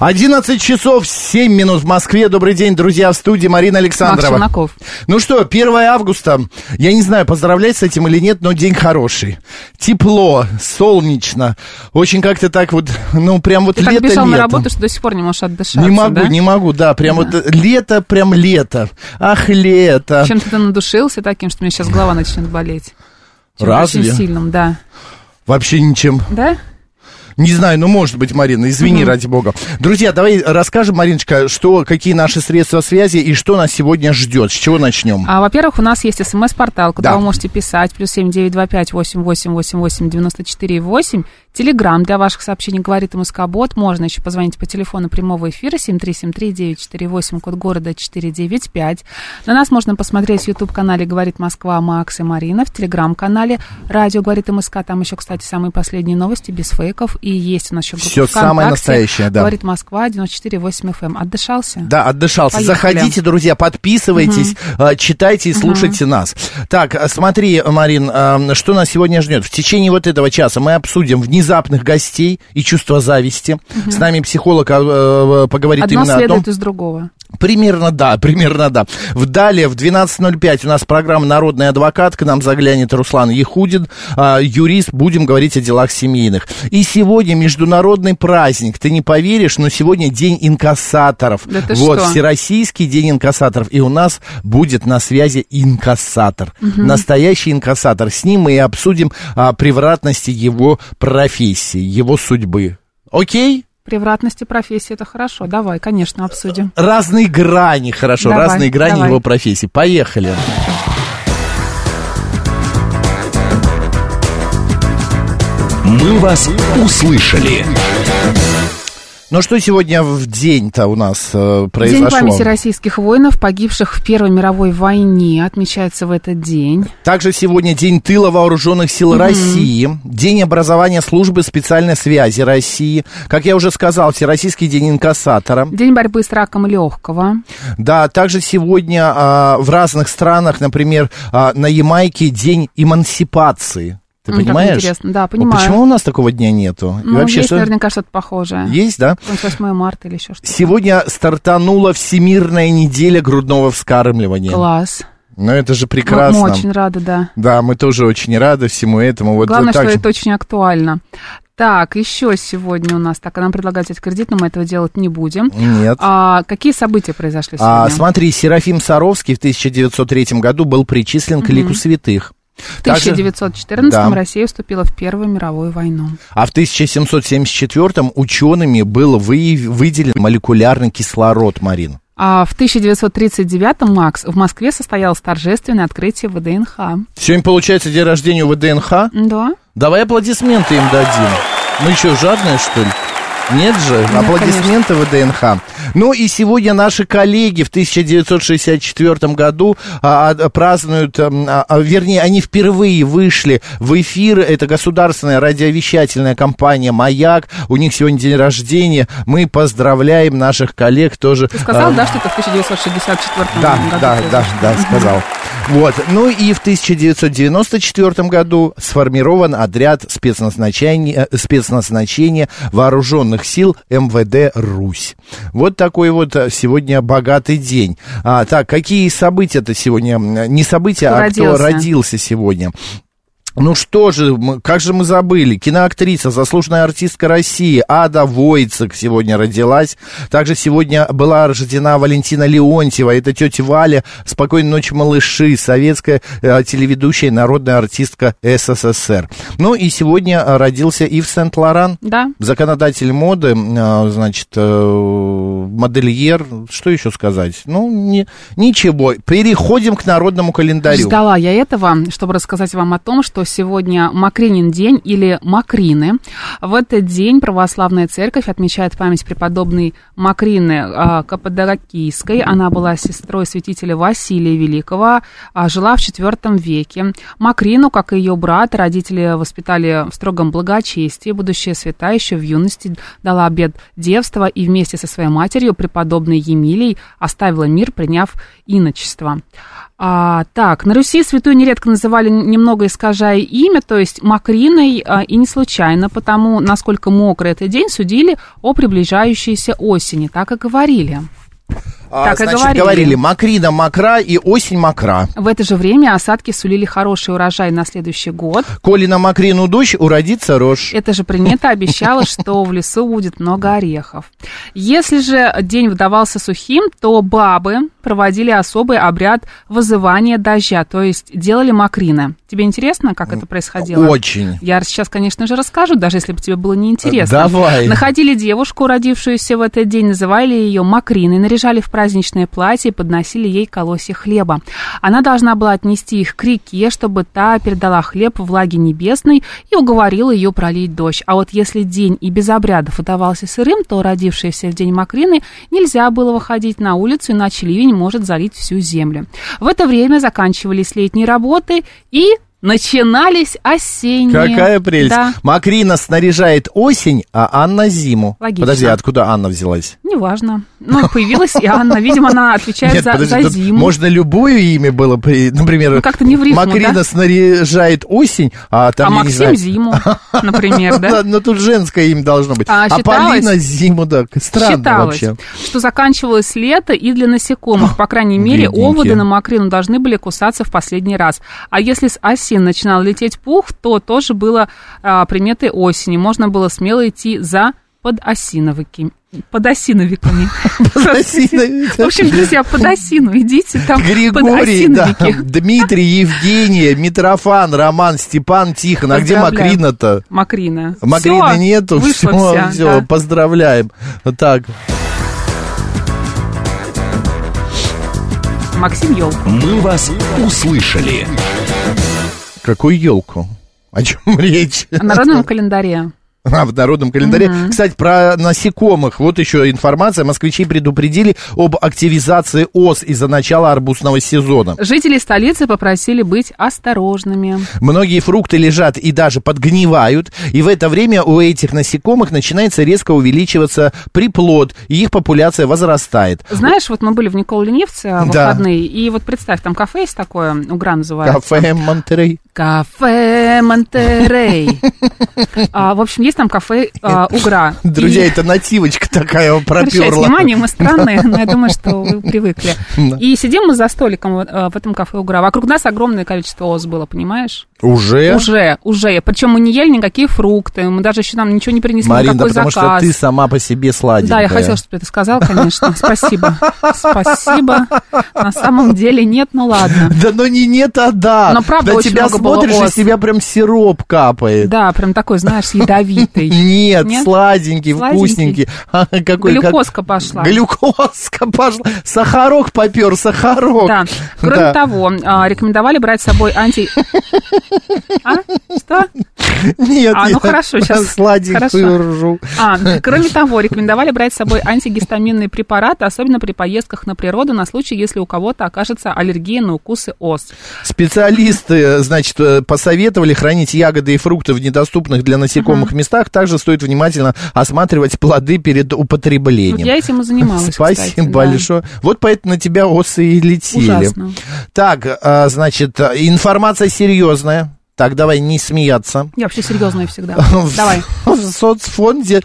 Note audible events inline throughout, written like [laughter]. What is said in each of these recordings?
11 часов 7 минут в Москве. Добрый день, друзья, в студии Марина Александрова. Макс. Ну что, 1 августа. Я не знаю, поздравлять с этим или нет, но день хороший. Тепло, солнечно. Очень как-то так вот, ну, прям вот Ты так лето бежал на лето. работу, что до сих пор не можешь отдышаться, Не могу, да? не могу, да, прям вот лето, прям лето. Ах, лето. Чем-то ты надушился таким, что у меня сейчас голова начнет болеть. Чем-то Разве? Очень сильным, да. Вообще ничем. Да? Не знаю, ну может быть, Марина, извини, ради бога. Друзья, давай расскажем, Мариночка, что, какие наши средства связи и что нас сегодня ждет. С чего начнем? А, во-первых, у нас есть смс-портал, куда Да. вы можете писать. Плюс семь девять два пять восемь восемь восемь восемь девяносто четыре восемь. Телеграмм для ваших сообщений говорит МСК-бот. Можно еще позвонить по телефону прямого эфира 7373948, код города 495. На нас можно посмотреть в YouTube-канале «Говорит Москва» Макс и Марина, в Телеграм-канале «Радио говорит МСК». Там еще, кстати, самые последние новости без фейков. И есть у нас еще группа самое ВКонтакте настоящее, да. «Говорит Москва» 94,8 FM. Отдышался? Да, отдышался. Поехали. Заходите, друзья, подписывайтесь, э, читайте и слушайте нас. Так, э, смотри, Марин, э, что нас сегодня ждет? В течение вот этого часа мы обсудим внезапных гостей и чувство зависти. С нами психолог э, поговорит Одно именно о том... следует из другого. Примерно да, примерно да. Далее в 12.05 у нас программа «Народный адвокат». К нам заглянет Руслан Ехудин, а, юрист. Будем говорить о делах семейных. И сегодня международный праздник. Ты не поверишь, но сегодня день инкассаторов. Да ты вот, что? Всероссийский день инкассаторов. И у нас будет на связи инкассатор. Настоящий инкассатор. С ним мы и обсудим а, превратности его профессии, его судьбы. Окей? Превратности профессии это хорошо. Давай, конечно, обсудим. разные грани, хорошо, Давай, разные грани давай. его профессии. Поехали. «Мы вас услышали». Ну что сегодня в день-то у нас э, День произошло? памяти российских воинов, погибших в Первой мировой войне, отмечается в этот день. Также сегодня день тыла вооруженных сил России, день образования службы специальной связи России, как я уже сказал, Всероссийский день инкассатора. День борьбы с раком легкого. Да, также сегодня а, в разных странах, например, а, на Ямайке день эмансипации. Ты как понимаешь? интересно. Да, Вот понимаю. Почему у нас такого дня нету? И Ну, есть что- наверняка что-то похожее. Есть, да? Какое-нибудь 8 марта или еще что-то. Сегодня стартанула Всемирная неделя грудного вскармливания. Класс. Ну, это же Мы- прекрасно. Мы очень рады, да. Да, мы тоже очень рады всему этому. Вот Главное, так что же. это очень актуально. Так, еще сегодня у нас, так, а нам предлагают взять кредит, но мы этого делать не будем. Нет. А, какие события произошли сегодня? А, смотри, Серафим Саровский в 1903 году был причислен к лику святых. В Также- 1914 Да. Россия вступила в Первую мировую войну. А в 1774 учеными был вы- выделен молекулярный кислород, Марин. А в 1939-м, Макс, в Москве состоялось торжественное открытие ВДНХ. Сегодня получается день рождения ВДНХ. Да? Давай аплодисменты им дадим. Мы что, жадные, что ли? Нет же, аплодисменты ВДНХ. Ну и сегодня наши коллеги в 1964 году а, а, празднуют, ам, а, а, вернее, они впервые вышли в эфир. Это государственная радиовещательная компания «Маяк». У них сегодня день рождения. Мы поздравляем наших коллег тоже. Ты сказал, а, да, что это в 1964 да, году да, да, произошло? да, сказал. Вот. Ну и в 1994 году сформирован отряд спецназначения, э, спецназначения вооруженных сил МВД Русь. Вот такой вот э, сегодня богатый день. А, так, какие события-то сегодня? Не события, Кто а кто родился? родился сегодня. Ну что же, как же мы забыли, киноактриса, заслуженная артистка России Ада Войцек сегодня родилась. Также сегодня была рождена Валентина Леонтьева, это тетя Валя, «Спокойной ночи, малыши», советская э, телеведущая и народная артистка СССР. Ну и сегодня э, родился Ив Сент-Лоран, Да. законодатель моды, э, значит, э, модельер, что еще сказать? Ну, не- ничего, переходим к народному календарю. Ждала я этого, чтобы рассказать вам о том, что сегодня Макринин день или Макрины. В этот день православная церковь отмечает память преподобной Макрины а, Каппадокийской. Она была сестрой святителя Василия Великого, а, жила в IV веке. Макрину, как и ее брат, родители воспитали в строгом благочестии. Будущая святая еще в юности дала обет девства и вместе со своей матерью, преподобной Емилией, оставила мир, приняв иночество. А, так, на Руси святую нередко называли немного искажая имя, то есть Макриной, а, и не случайно, потому насколько мокрый этот день судили о приближающейся осени, так и говорили. А, Так и значит, говорили. говорили, макрина мокра и осень мокра. В это же время осадки сулили хороший урожай на следующий год. Коли на макрину дождь, уродится рожь. Это же примета [laughs] обещала, что в лесу будет много орехов. Если же день выдавался сухим, то бабы проводили особый обряд вызывания дождя, то есть делали макрины. Тебе интересно, как это происходило? Очень. Я сейчас, конечно же, расскажу, даже если бы тебе было неинтересно. Давай. Находили девушку, родившуюся в этот день, называли ее Макриной, наряжали в праздничное платье и подносили ей колосья хлеба. Она должна была отнести их к реке, чтобы та передала хлеб влаге небесной и уговорила ее пролить дождь. А вот если день и без обрядов выдавался сырым, то родившаяся в день Макрины нельзя было выходить на улицу, иначе ливень может залить всю землю. В это время заканчивались летние работы и начинались осенние. Какая прелесть. Да. Макрина снаряжает осень, а Анна зиму. Логично. Подожди, откуда Анна взялась? Неважно. Ну, появилась и Анна. Видимо, она отвечает за, подожди, за зиму. можно любое имя было, при, например, Ну, как-то не в рифму, Макрина да? снаряжает осень, а там, а Максим знаю, зиму, например, да? [laughs] Ну, тут женское имя должно быть. А, А, Полина зиму, да, странно Считалось, вообще. что заканчивалось лето и для насекомых. По крайней мере, оводы на Макрину должны были кусаться в последний раз. А если с осени начинал лететь пух, то тоже было а, приметой осени. Можно было смело идти за подосиновики. Подосиновиками. [laughs] В общем, друзья, под осину идите там Григорий, да. Дмитрий, Евгения, Митрофан, Роман, Степан, Тихон. А где. Макрина-то? Макрина. Макрины Всё, нету, вышла все, вся, все, да. поздравляем. Так, Максим Ёлка. «Мы вас услышали». Какую елку? О чем [laughs] речь? О народном календаре. А, [laughs] в народном календаре. Кстати, про насекомых. Вот еще информация. Москвичи предупредили об активизации ос из-за начала арбузного сезона. Жители столицы попросили быть осторожными. Многие фрукты лежат и даже подгнивают, и в это время у этих насекомых начинается резко увеличиваться приплод, и их популяция возрастает. Знаешь, вот мы были в Никол Ленивце в Да. выходные, и вот представь, там кафе есть такое, Угра называется. Кафе Монтерей. Кафе Монтерей. [laughs] А, в общем, есть там кафе а, Угра. [laughs] Друзья, И- это нативочка такая проперла. внимание, мы странные, [laughs] но я думаю, что вы привыкли. Да. И сидим мы за столиком э, в этом кафе Угра. Вокруг нас огромное количество ос было, понимаешь? Уже? Уже, уже. Причем мы не ели никакие фрукты, мы даже еще нам ничего не принесли, Марина, да никакой потому заказ. что ты сама по себе сладенькая. Да, я хотела, чтобы ты это сказал, конечно. Спасибо. Спасибо. На самом деле нет, ну ладно. [laughs] Да ну не нет, а да. Но правда На очень тебя много было смотришь, ос. из тебя прям сироп капает. Да, прям такой, знаешь, ядовитый. [laughs] Нет, Нет? сладенький, Сладенький? вкусненький. [laughs] А, какой, как- Глюкозка пошла. Глюкозка пошла. Сахарок попер, сахарок. Да. Кроме Да. того, а, рекомендовали брать с собой анти... А? Что? Нет, А, ну хорошо, [laughs] щас. сладенькую ржу. А, кроме того, рекомендовали брать с собой антигистаминные препараты, особенно при поездках на природу, на случай, если у кого-то окажется аллергия на укусы ос. Специалисты, значит, э, посоветовали хранить ягоды и фрукты в недоступных для насекомых местах. Также стоит внимательно осматривать плоды перед Вот употреблением. я этим и занималась, Спасибо кстати, да. большое. Вот поэтому на тебя осы и летели. Ужасно. Так, а, значит, информация серьезная. Так, давай не смеяться. Я вообще серьезная всегда. [laughs] Давай. В соцфонде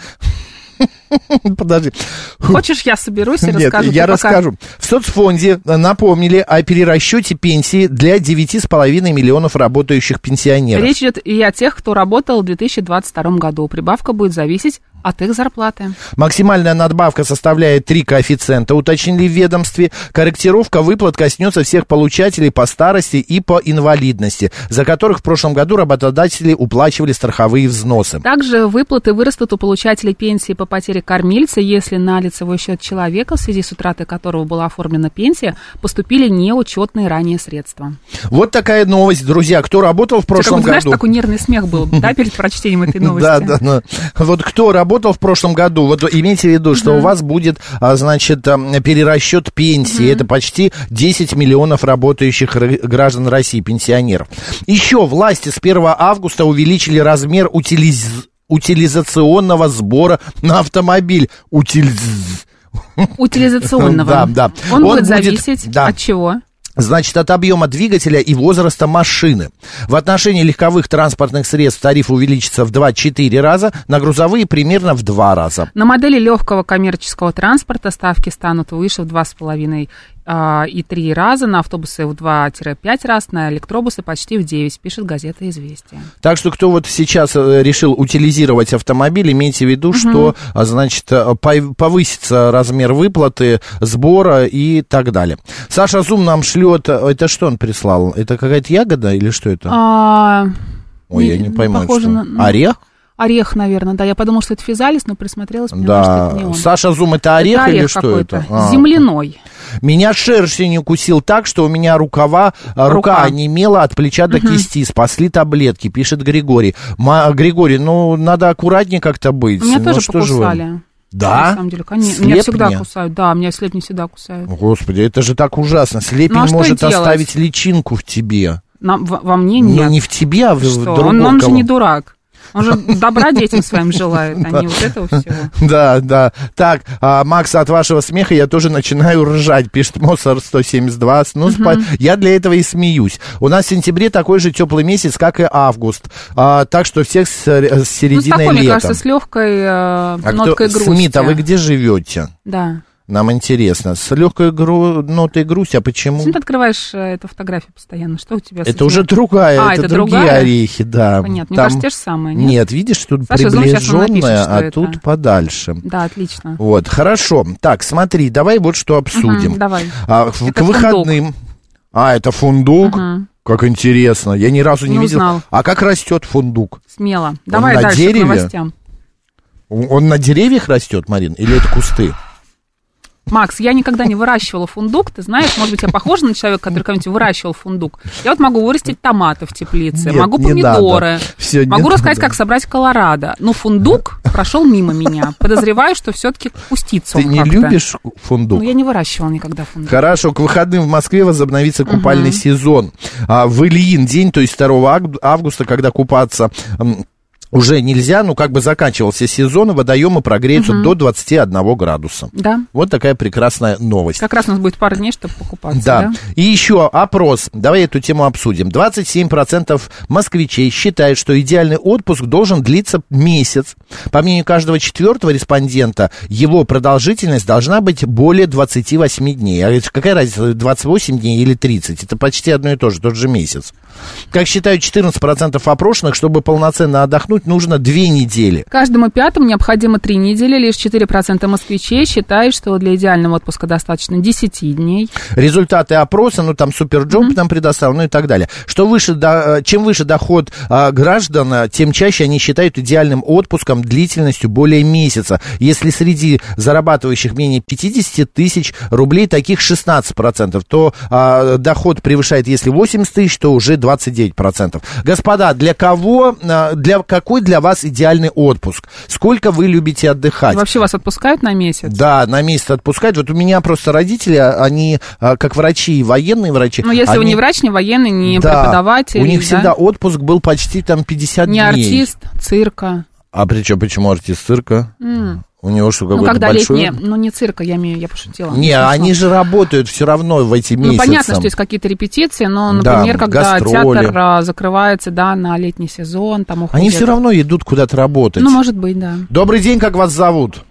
[laughs] Подожди. Хочешь, я соберусь и Нет, расскажу? я Ты пока- расскажу. В соцфонде напомнили о перерасчете пенсии для 9,5 миллионов работающих пенсионеров. Речь идет и о тех, кто работал в 2022 году. Прибавка будет зависеть от их зарплаты. Максимальная надбавка составляет три коэффициента, уточнили в ведомстве. Корректировка выплат коснется всех получателей по старости и по инвалидности, за которых в прошлом году работодатели уплачивали страховые взносы. Также выплаты вырастут у получателей пенсии по потере кормильца, если на лицевой счет человека, в связи с утратой которого была оформлена пенсия, поступили неучетные ранее средства. Вот такая новость, друзья. Кто работал в Ты как прошлом будто, знаешь, году? такой нервный смех был, да, перед прочтением этой [laughs] новости? Да, да. Вот кто работал в прошлом году, вот имейте в виду, что у вас будет, а, значит, ам, перерасчет пенсии. Это почти 10 миллионов работающих граждан России, пенсионеров. Еще власти с 1 августа увеличили размер утилиз- утилизационного сбора на автомобиль. Утилиз... Утилизационного. [laughs] Да, да. Он, Он будет будет- зависеть да. от чего? Значит, от объема двигателя и возраста машины. В отношении легковых транспортных средств тариф увеличится в 2-4 раза, на грузовые примерно в 2 раза. На модели легкого коммерческого транспорта ставки станут выше в 2,5 а, и 3 раза, на автобусы в 2-5 раз, на электробусы почти в 9, пишет газета «Известия». Так что кто вот сейчас э, решил утилизировать автомобиль, имейте в виду, что, а, значит, э, пов- повысится размер выплаты, сбора и так далее. Саша Зум нам шлет, э, это что он прислал? Это какая-то ягода или что это? А, Ой, я не не- пойму, что. на- на- Орех? Орех, наверное, да. Я подумала, что это физалис, но присмотрелась, поняла, что это не Да. он. Саша Зум, это орех, это орех или что это? А. земляной. Меня шершень укусил так, что у меня рукава, а, рука, Рука. онемела от плеча до кисти. Спасли таблетки, пишет Григорий. Ма- Григорий, ну, надо аккуратнее как-то быть. Меня Ну, тоже что же вы? покусали. Да? На самом деле, конечно. Меня всегда кусают. Да, меня слепни всегда кусают. Господи, это же так ужасно. Слепень Ну, а может оставить личинку в тебе. Нам- во, во мне нет. Ну, не в тебе, а в, в Что? другого Он, он же не дурак. Он же добра детям своим желает, а не вот этого всего. Да, да. Так, а, Макс, от вашего смеха я тоже начинаю ржать, пишет Моссар 172. Ну, я для этого и смеюсь. У нас в сентябре такой же теплый месяц, как и август. А, так что всех с, с Ну, с середины такой, мне лета. кажется, с легкой э, а ноткой грусти. Смит, а вы где живете? Да. Нам интересно. С легкой гру... нотой грусти, а почему? Почему ты открываешь э, эту фотографию постоянно? Что у тебя Это этим? уже другая, А, это, это другие другая? орехи, да. Понятно. Мне Там- кажется, те же самые, нет? Нет, видишь, тут Саша, напишет, приближенная, а это. тут подальше. Да, отлично. Вот, хорошо. Так, смотри, давай вот что обсудим. Мгм, давай. А, Это к выходным. А, это фундук? Мгм. Как интересно. Я ни разу не, Не видел. узнал. А как растет фундук? Смело. Давай на дальше дереве? к новостям. Он он на деревьях растет, Марин, или это кусты? Макс, я никогда не выращивала фундук. Ты знаешь, может быть, я похожа на человека, который когда-нибудь выращивал фундук. Я вот могу вырастить томаты в теплице, Нет, могу помидоры, не могу рассказать, надо. как собрать колорадо. Но фундук прошел мимо меня. Подозреваю, что все-таки кустится Ты не любишь фундук? Ну, я не выращивала никогда фундук. Хорошо, к выходным в Москве возобновится купальный сезон. А, в Ильин день, то есть 2 аг- августа, когда купаться уже нельзя, ну как бы заканчивался сезон, и водоемы прогреются до 21 градуса. Да. Вот такая прекрасная новость. Как раз у нас будет пару дней, чтобы покупаться. Да. Да. И еще опрос. Давай эту тему обсудим. 27% москвичей считают, что идеальный отпуск должен длиться месяц. По мнению каждого четвертого респондента, его продолжительность должна быть более 28 дней. А ведь какая разница, 28 дней или 30? Это почти одно и то же, тот же месяц. Как считают 14% опрошенных, чтобы полноценно отдохнуть, нужно две недели. Каждому пятому необходимо три недели. Лишь 4% москвичей считают, что для идеального отпуска достаточно 10 дней. результаты опроса, ну там SuperJob нам предоставил, ну и так далее. Что выше, до- э, чем выше доход а, граждан, тем чаще они считают идеальным отпуском длительностью более месяца. Если среди зарабатывающих менее 50 тысяч рублей, таких 16%, то а, доход превышает, если 80 тысяч, то уже 29%. Господа, для кого, а, для какой для вас идеальный отпуск? Сколько вы любите отдыхать? Вообще вас отпускают на месяц? Да, на месяц отпускать. Вот у меня просто родители, а, они а, как врачи, военные врачи. Ну, если вы они- не врач, не военный, не Да, преподаватель. У них да? всегда отпуск был почти там 50 Не дней. артист цирка. А при чем, почему артист цирка? М. У него что, Ну, какой-то когда большой... летние, ну, не цирка, я имею, я пошутила. Не, Смешно. они же работают все равно в эти Ну, месяцы. понятно, что есть какие-то репетиции, но, Да, например, когда гастроли. театр а, закрывается, да, на летний сезон, там уходят. Они все равно идут куда-то работать. Ну, может быть, да. Добрый день, как вас зовут?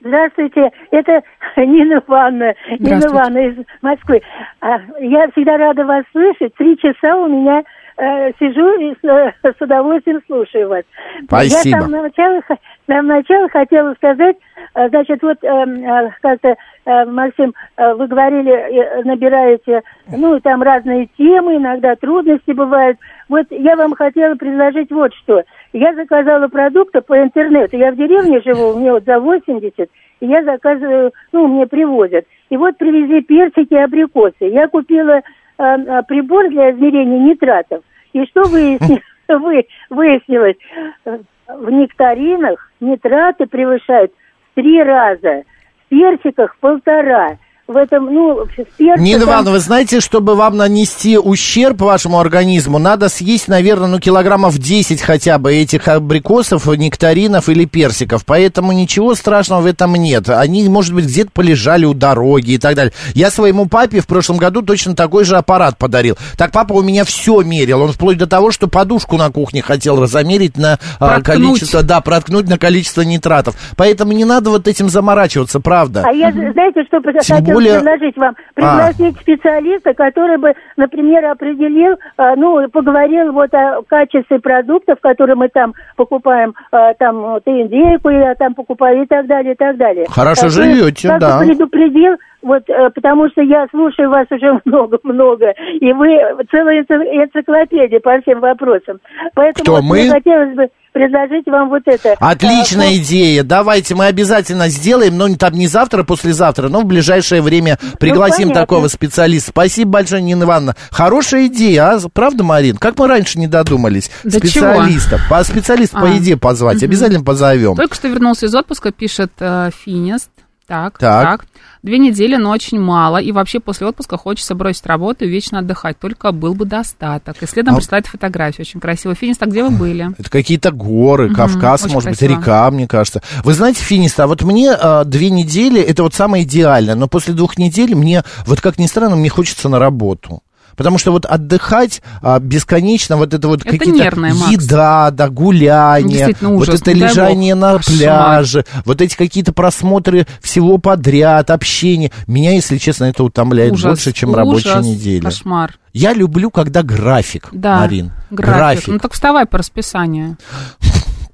Здравствуйте, это Нина Ивановна, Нина. Ивановна из Москвы. А, Я всегда рада вас слышать. Три часа у меня э, сижу и с, э, с удовольствием слушаю вас. Спасибо. Я с самого начала, с самого начала хотела сказать, э, значит, вот э, э, как-то, э, Максим, э, вы говорили, э, набираете, ну, там разные темы, иногда трудности бывают. Вот я вам хотела предложить вот что. Я заказала продукты по интернету. Я в деревне живу, мне вот за 80, и я заказываю, ну, мне привозят. И вот привезли персики и абрикосы. Я купила прибор для измерения нитратов. И что [laughs] выясни- вы- выяснилось? Э, В нектаринах нитраты превышают в три раза, в персиках в полтора. В этом, ну, в персиках... Нина там- Ивановна, вы знаете, чтобы вам нанести ущерб вашему организму, надо съесть, наверное, ну, килограммов 10 хотя бы этих абрикосов, нектаринов или персиков. Поэтому ничего страшного в этом нет. Они, может быть, где-то полежали у дороги и так далее. Я своему папе в прошлом году точно такой же аппарат подарил. Так папа у меня все мерил. Он вплоть до того, что подушку на кухне хотел разомерить на а, Проткнуть. количество, да, проткнуть на количество нитратов. Поэтому не надо вот этим заморачиваться, правда. А я, знаете, что хотела более- предложить вам? А. Пригласить специалиста, который бы, например, определил, а, ну, поговорил вот о качестве продуктов, которые мы там покупаем, а, там, вот, индейку я там покупаю и так далее, и так далее. Хорошо А, живете, как да. предупредил, вот, э, потому что я слушаю вас уже [laughs] много-много, и вы целая энци- энциклопедия по всем вопросам. Поэтому Кто, вот мы? мне хотелось бы предложить вам вот это. Отличная А, идея. Давайте мы обязательно сделаем, но не- там не завтра, а послезавтра, но в ближайшее время пригласим понятно. такого специалиста. Спасибо большое, Нина Ивановна. Хорошая идея, а? Правда, Марин? Как мы раньше не додумались? До Специалиста. По специалиста по А. еде позвать. Обязательно позовем. Только что вернулся из отпуска, пишет э, Финист. Так, Так. так, Две недели, но очень мало. И вообще после отпуска хочется бросить работу и вечно отдыхать. Только был бы достаток. И следом А- присылает фотографию. Очень красиво. Финист, а где вы были? Это какие-то горы, Кавказ, очень может быть, красиво. река, мне кажется. Вы знаете, Финист, а вот мне а, две недели, это вот самое идеальное, но после двух недель мне, вот как ни странно, мне хочется на работу. Потому что вот отдыхать а, бесконечно, вот это вот какие-то еда, да, гуляние, Действительно вот это лежание бог. на Кошмар. пляже, вот эти какие-то просмотры всего подряд, общение. Меня, если честно, это утомляет Ужас, больше, чем рабочая ужас, неделя. Кошмар. Я люблю, когда график, Да, Марин. график. Ну так вставай по расписанию.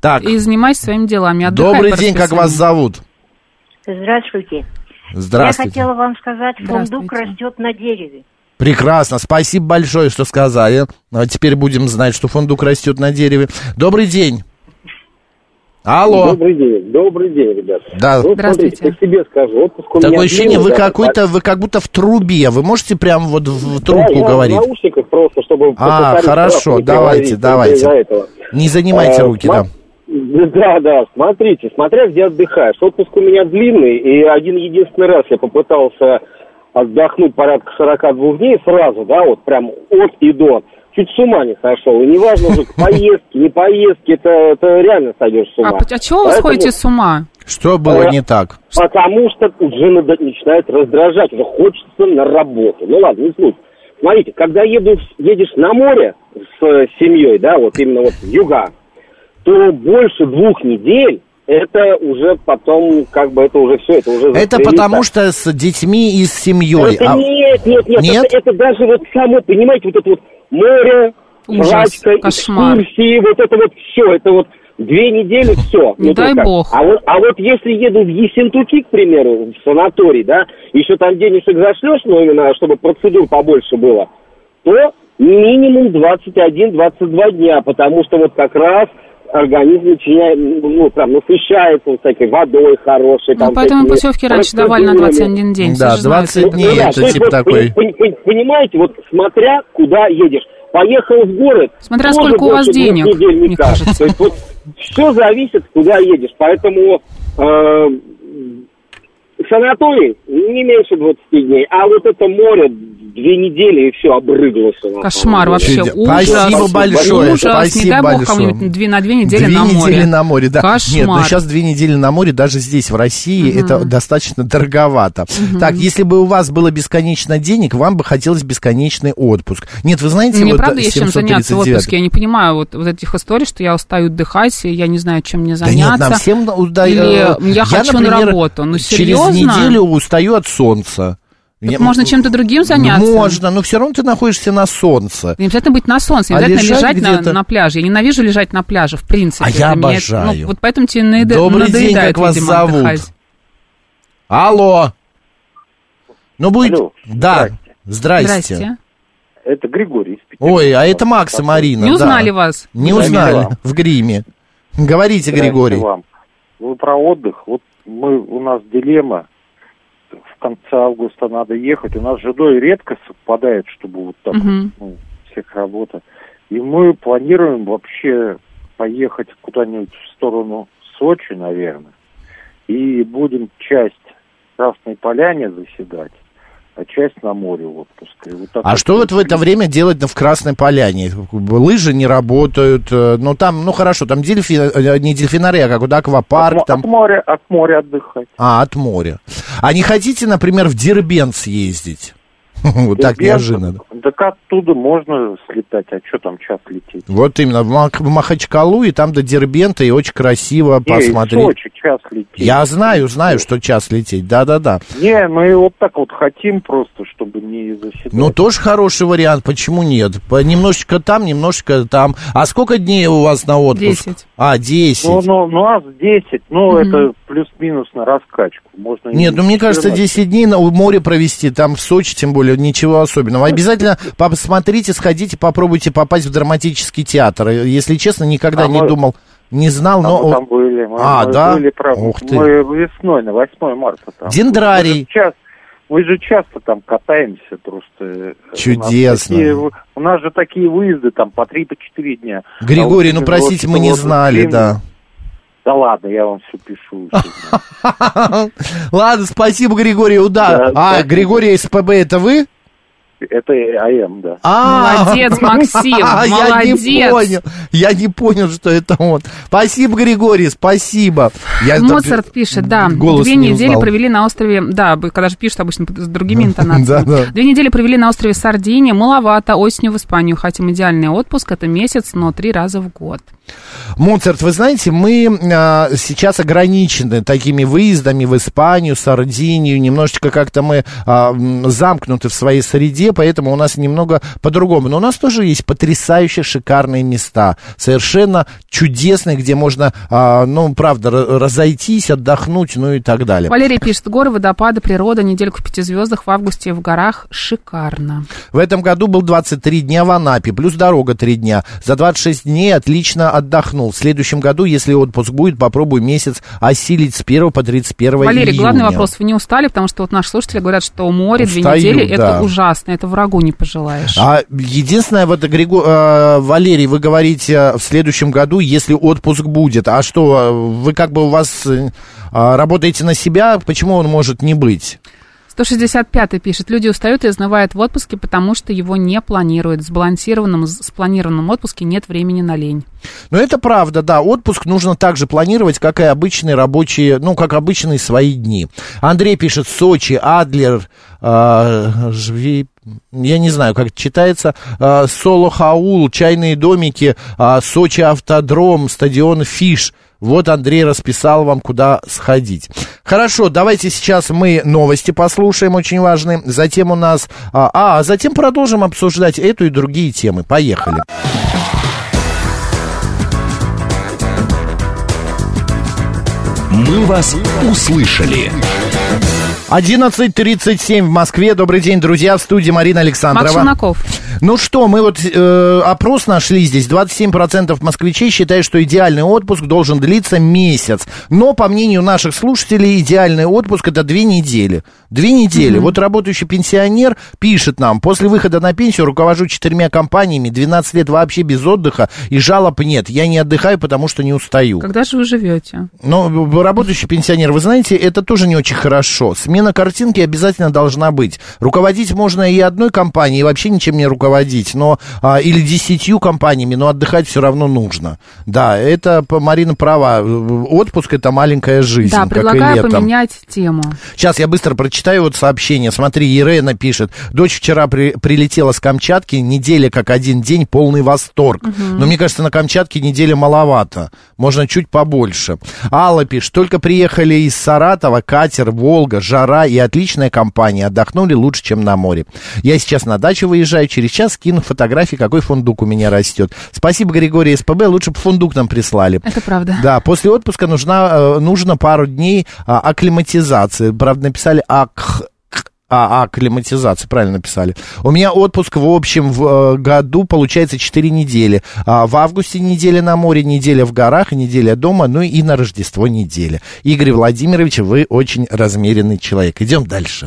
Так, И занимайся своими делами. Отдыхай добрый день, как вас зовут? Здравствуйте. Здравствуйте. Я хотела вам сказать, фундук растет на дереве. Прекрасно, спасибо большое, что сказали. А теперь будем знать, что фундук растет на дереве. Добрый день. Алло. Добрый день, добрый день, ребята. Да. Ну, Здравствуйте. смотрите, по себе скажу, отпуск у меня Такое ощущение, вы длинный, да, какой-то, вы как будто в трубе. Вы можете прям вот в трубку да, я говорить? в наушниках просто, чтобы... А, хорошо, давайте, говорить, давайте. Не занимайте Э, руки, да. Да, да, смотрите, смотря где отдыхаешь. Отпуск у меня длинный, и один единственный раз я попытался отдохнуть порядка 42 дней сразу, да, вот прям от и до. Чуть с ума не сошел. И неважно уже, [laughs] поездки, не поездки, это, это реально сойдешь с А, ума. по- а чего вы Поэтому- сходите с ума? Что было Э, не так? Потому что уже надо- начинает раздражать, уже хочется на работу. Ну ладно, не суть. Смотрите, когда еду, едешь на море с э, семьей, да, вот именно вот в юга, то больше двух недель это уже потом, как бы это уже все, это уже Это застрелиться. потому что с детьми и с семьей. Это А- нет, нет, нет, Нет? Это, это даже вот само, понимаете, вот это вот море, Ужас, жрачка, кошмар. экскурсии, вот это вот все, это вот две недели [laughs] все. Не дай бог. А вот, а вот если еду в Ессентуки, к примеру, в санаторий, да, еще там денежек зашлешь, ну именно, чтобы процедур побольше было, то минимум 21-22 дня, потому что вот как раз организм начинает, ну, прям насыщается вот всякой водой хорошей. Ну, там, поэтому всякими путевки раньше давали на процедурами. 21 день. Да, все же знают 20 это. дней. Ну да, это типа вот такой- понимаете, вот смотря куда едешь. Поехал в город. Смотря сколько у вас денег, недель мне кажется. То есть вот все зависит, куда едешь. Поэтому э, санаторий не меньше 20 дней, а вот это море две недели и все обрыглось. на Кошмар вообще. Ужас. Спасибо большое, Ужас. Не спасибо дай бог большое. кому-нибудь две, на две недели две на море. недели на море, да. Кошмар. Нет, ну сейчас две недели на море, даже здесь, в России, это достаточно дороговато. Так, если бы у вас было бесконечно денег, вам бы хотелось бесконечный отпуск. Нет, вы знаете, Мне вот правда есть чем заняться в 739. отпуске. Я не понимаю вот, вот этих историй, что я устаю отдыхать, и я не знаю, чем мне Да заняться. нет, нам всем уда- Или э, я хочу на например, работу. Ну, через серьезно? Неделю устаю от солнца. Так Я- можно чем-то другим заняться? Можно, но все равно ты находишься на солнце. Не обязательно быть на солнце, не А обязательно лежать лежать, на, на пляже. Я ненавижу лежать на пляже, в принципе. А я меня- обожаю. ну, вот поэтому тебе наеда- Добрый день, как вас видимо, зовут? отдыхать. Алло. Ну будет... Алло, Да, здрасте. Здрасте. Это Григорий из Петербурга. Ой, а это Макс и Марина. Не да. узнали вас? Не узнали вам. в гриме. Говорите, Здрасте Григорий. вам. Вы про отдых. Вот мы, у нас дилемма. В конце августа надо ехать. У нас с женой редко совпадает, чтобы вот так вот, ну, всех работа. И мы планируем вообще поехать куда-нибудь в сторону Сочи, наверное. И будем часть Красной Поляне заседать, а часть на море отпуска. И вот А вот что вот в это время делать в Красной Поляне? Лыжи не работают, э, ну там, ну хорошо, там дельфи, э, не дельфинария, а как вот аквапарк, от, там, от моря, от моря отдыхать. а, от моря. А не хотите, например, в Дербент съездить? [laughs] Вот так неожиданно. Так оттуда можно слетать, а что там час лететь? Вот именно, в Мах- в Махачкалу и там до Дербента, и очень красиво посмотреть. Сочи час лететь. Я знаю, знаю, что час лететь, да-да-да. Не, мы вот так вот хотим просто, чтобы не заседать. Ну, тоже хороший вариант, почему нет? Немножечко там, немножечко там. А сколько дней у вас на отпуск? Десять. А, 10. Ну, ну, ну, а с 10, ну, это плюс-минус на раскачку. Можно Нет, ну мне кажется, 14. 10 дней на море провести, там в Сочи, тем более, ничего особенного. Обязательно [laughs] посмотрите, сходите, попробуйте попасть в драматический театр. Если честно, никогда А не мы- думал, не знал, А но... мы там были. Мы, А, мы да? были, правда. Ух ты. Мы весной, на 8 марта там. Дендрарий. Мы же, час- мы же часто там катаемся просто. э, У нас Чудесно. такие У нас же такие выезды там по 3-4 дня. Григорий, А ну простите, вот мы не вот знали, длинный- да. Да ладно, я вам все пишу. [laughs] Ладно, спасибо, Григорий, уда. Да, А. Григорий СПБ, это вы? Это АМ, да. А, Молодец, [laughs] Максим, Я не молодец. понял, я не понял, что это он. Спасибо, Григорий, спасибо. Я там- Моцарт пишет, да, голос две не недели узнал. провели на острове, да, когда же пишут обычно с другими интонациями. [laughs] Да, да. Две недели провели на острове Сардиния, маловато, осенью в Испанию, хотим идеальный отпуск, это месяц, но три раза в год. Моцарт, вы знаете, мы а, сейчас ограничены такими выездами в Испанию, Сардинию, немножечко как-то мы а, замкнуты в своей среде, поэтому у нас немного по-другому. Но у нас тоже есть потрясающие, шикарные места, совершенно чудесные, где можно, а, ну, правда, ра- разойтись, отдохнуть, ну и так далее. Валерий пишет, горы, водопады, природа, недельку в пяти звездах в августе в горах, шикарно. В этом году был 23 дня в Анапе, плюс дорога 3 дня. За 26 дней отлично отдохнул. В следующем году, если отпуск будет, попробую месяц осилить с 1 по 31 Валерий, июня. главный вопрос, вы не устали, потому что вот наши слушатели говорят, что море две Устаю, недели, да. это ужасно, это врагу не пожелаешь. А единственное, вот, Григо... э, Валерий, вы говорите э, в следующем году, если отпуск будет. А что, э, вы как бы у вас э, а, работаете на себя, почему он может не быть? 165 пишет, люди устают и изнывают в отпуске, потому что его не планируют. В сбалансированном, спланированном отпуске нет времени на лень. Ну, это правда, да. Отпуск нужно так же планировать, как и обычные рабочие, ну, как обычные свои дни. Андрей пишет, Сочи, Адлер, э, Жви- я не знаю, как это читается, э, Соло-Хаул, чайные домики, э, Сочи автодром, стадион Фиш. Вот Андрей расписал вам, куда сходить. Хорошо, давайте сейчас мы новости послушаем, очень важные. Затем у нас... А, а затем продолжим обсуждать эту и другие темы. Поехали. «Мы вас услышали». 11.37 в Москве. Добрый день, друзья. В студии Марина Александрова. Макс. Ну что, мы вот э, опрос нашли здесь. 27% москвичей считают, что идеальный отпуск должен длиться месяц. Но, по мнению наших слушателей, идеальный отпуск это две недели. Две недели. Mm-hmm. Вот работающий пенсионер пишет нам, после выхода на пенсию руковожу четырьмя компаниями, 12 лет вообще без отдыха, и жалоб нет. Я не отдыхаю, потому что не устаю. Когда же вы живете? Ну, работающий пенсионер, вы знаете, это тоже не очень хорошо. Смена картинки обязательно должна быть. Руководить можно и одной компанией, и вообще ничем не руководить, но а, или десятью компаниями, но отдыхать все равно нужно. Да, это Марина права. Отпуск это маленькая жизнь. Да, предлагаю поменять тему. Сейчас я быстро прочитаю вот сообщение. Смотри, Ирена пишет. Дочь вчера при, прилетела с Камчатки, неделя как один день, полный восторг. Угу. Но мне кажется, на Камчатке неделя маловато. Можно чуть побольше. Алла пишет. Только приехали из Саратова, катер, Волга, жара и отличная компания. Отдохнули лучше, чем на море. Я сейчас на дачу выезжаю, через час скину фотографии, какой фундук у меня растет. Спасибо, Григорий СПБ, лучше бы фундук нам прислали. Это правда. Да, после отпуска нужна, э, нужно пару дней а, акклиматизации. Правда, написали ак а, а, климатизация, правильно написали. У меня отпуск в общем в э, году получается 4 недели. А, в августе неделя на море, неделя в горах, неделя дома, ну и на Рождество неделя. Игорь Владимирович, вы очень размеренный человек. Идем дальше.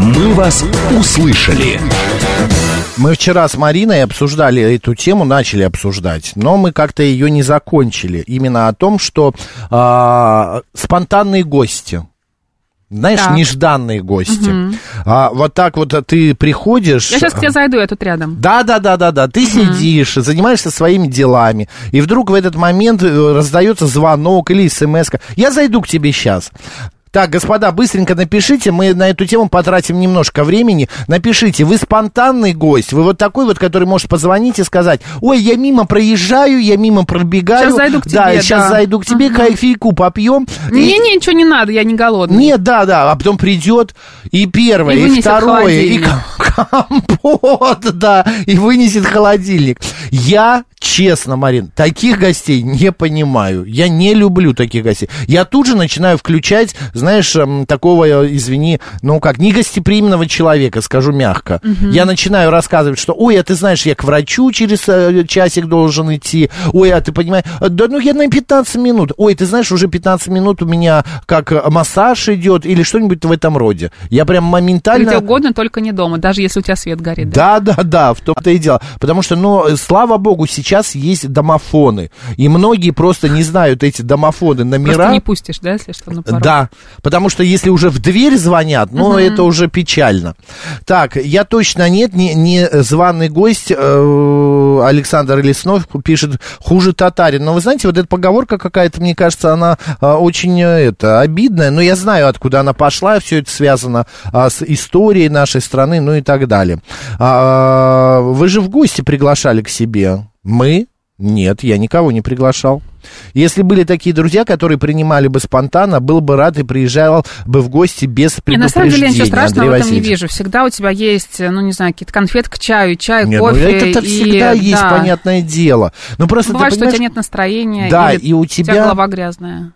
Мы вас услышали. Мы вчера с Мариной обсуждали эту тему, начали обсуждать, но мы как-то ее не закончили. Именно о том, что э, спонтанные гости. Знаешь, так. нежданные гости. Угу. А, вот так вот ты приходишь. Я сейчас к тебе зайду, я тут рядом. Да, да, да, да, да. Ты угу. сидишь, занимаешься своими делами, и вдруг в этот момент э, раздается звонок или смс. -ка. Я зайду к тебе сейчас. Так, господа, быстренько напишите, мы на эту тему потратим немножко времени. Напишите, вы спонтанный гость, вы вот такой вот, который может позвонить и сказать, ой, я мимо проезжаю, я мимо пробегаю. Сейчас зайду к тебе, Да, сейчас зайду к тебе, uh-huh. кофейку попьем. Не-не, и... ничего не надо, я не голодный. Нет, да, да, а потом придет и первое, и, и второе, и [laughs] компот, да, и вынесет холодильник. Я честно, Марин, таких гостей не понимаю. Я не люблю таких гостей. Я тут же начинаю включать, знаешь, эм, такого, э, извини, ну как, негостеприимного человека, скажу мягко. Угу. Я начинаю рассказывать, что, ой, а ты знаешь, я к врачу через э, часик должен идти. Ой, а ты понимаешь, э, да ну я на 15 минут. Ой, ты знаешь, уже 15 минут у меня как массаж идет или что-нибудь в этом роде. Я прям моментально... Где угодно, только не дома, даже если у тебя свет горит. Да, да, да, да в том-то и дело. Потому что, ну, слава богу, сейчас сейчас есть домофоны, и многие просто не знают эти домофоны номера. Просто не пустишь, да, если что, на порог. Да, потому что если уже в дверь звонят, ну, угу. это уже печально. Так, я точно нет, не, не званый гость, э, Александр Леснов пишет, хуже татарин. Но вы знаете, вот эта поговорка какая-то, мне кажется, она э, очень, э, это, обидная, но я знаю, откуда она пошла, все это связано э, с историей нашей страны, ну и так далее. А, вы же в гости приглашали к себе. Мы? Нет, я никого не приглашал. Если были такие друзья, которые принимали бы спонтанно, был бы рад и приезжал бы в гости без предупреждения. И на самом деле ничего страшного Андрей в этом не вижу. Всегда у тебя есть, ну, не знаю, какие-то конфетки к чаю, чай, нет, кофе. Ну, это и... всегда есть, да. понятное дело. Но просто Бывает, что у тебя нет настроения, да, и у тебя голова грязная.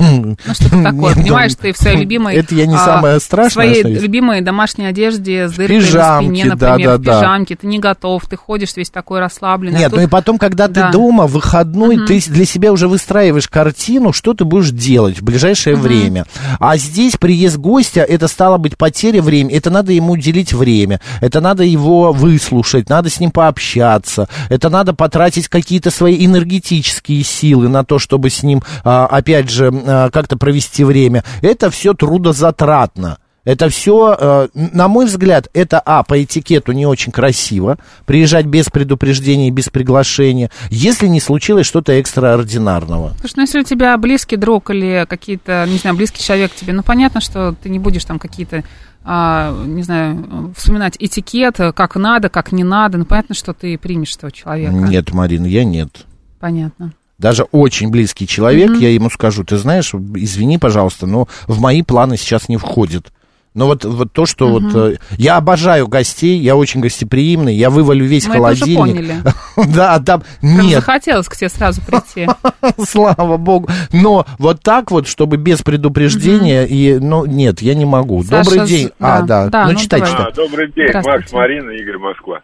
Ну, что-то [laughs] такое, понимаешь, ты в своей любимой... Это я не а, самое страшное, своей любимой домашней одежде с дыркой на спине, например, в пижамке, ты не готов, ты ходишь весь такой расслабленный. А Нет, ну и потом, когда ты дома, выходной, ты для себя уже выстраиваешь картину, что ты будешь делать в ближайшее время. А здесь приезд гостя, это стало быть потеря времени, это надо ему уделить время, это надо его выслушать, надо с ним пообщаться, это надо потратить какие-то свои энергетические силы на то, чтобы с ним, а, опять же, э, как-то провести время. Это все трудозатратно. Это все, э, на мой взгляд, это, а, по этикету не очень красиво, приезжать без предупреждения, без приглашения, если не случилось что-то экстраординарного. Слушай, ну если у тебя близкий друг или какие-то, не знаю, близкий человек тебе, ну понятно, что ты не будешь там какие-то а, не знаю, вспоминать этикет, как надо, как не надо. Ну, понятно, что ты примешь этого человека. Нет, Марина, я нет. Понятно даже очень близкий человек, mm-hmm. я ему скажу, ты знаешь, извини, пожалуйста, но в мои планы сейчас не входит. Но вот, вот то, что вот... э, Я обожаю гостей, я очень гостеприимный, я вывалю весь Мы холодильник. поняли. [laughs] Да, там... Прям Нет, захотелось к тебе сразу прийти. [laughs] слава богу. Но вот так вот, чтобы без предупреждения, и, ну, нет, я не могу. Саша Добрый день. да, А, да, да, ну, ну, читай, давай. читай. А, добрый день. Макс, Марина, Игорь, Москва.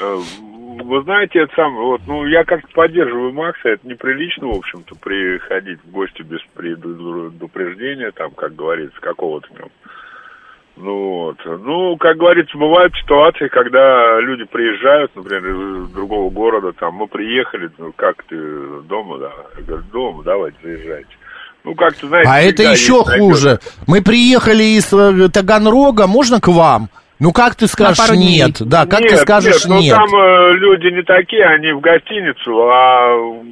Э, Вы знаете, это сам, вот, ну, я как-то поддерживаю Макса, это неприлично, в общем-то, приходить в гости без предупреждения, там, как говорится, какого-то там. Ну, вот. Ну, как говорится, бывают ситуации, когда люди приезжают, например, из другого города, там, мы приехали, ну, как ты, дома, да? Я говорю, дома, давайте, заезжайте. Ну, как-то, знаете, А это еще хуже. Мы приехали из э, Таганрога, можно к вам? Ну как ты скажешь нет? Да, как нет, ты скажешь нет? нет? Ну, там э, люди не такие, они в гостиницу, а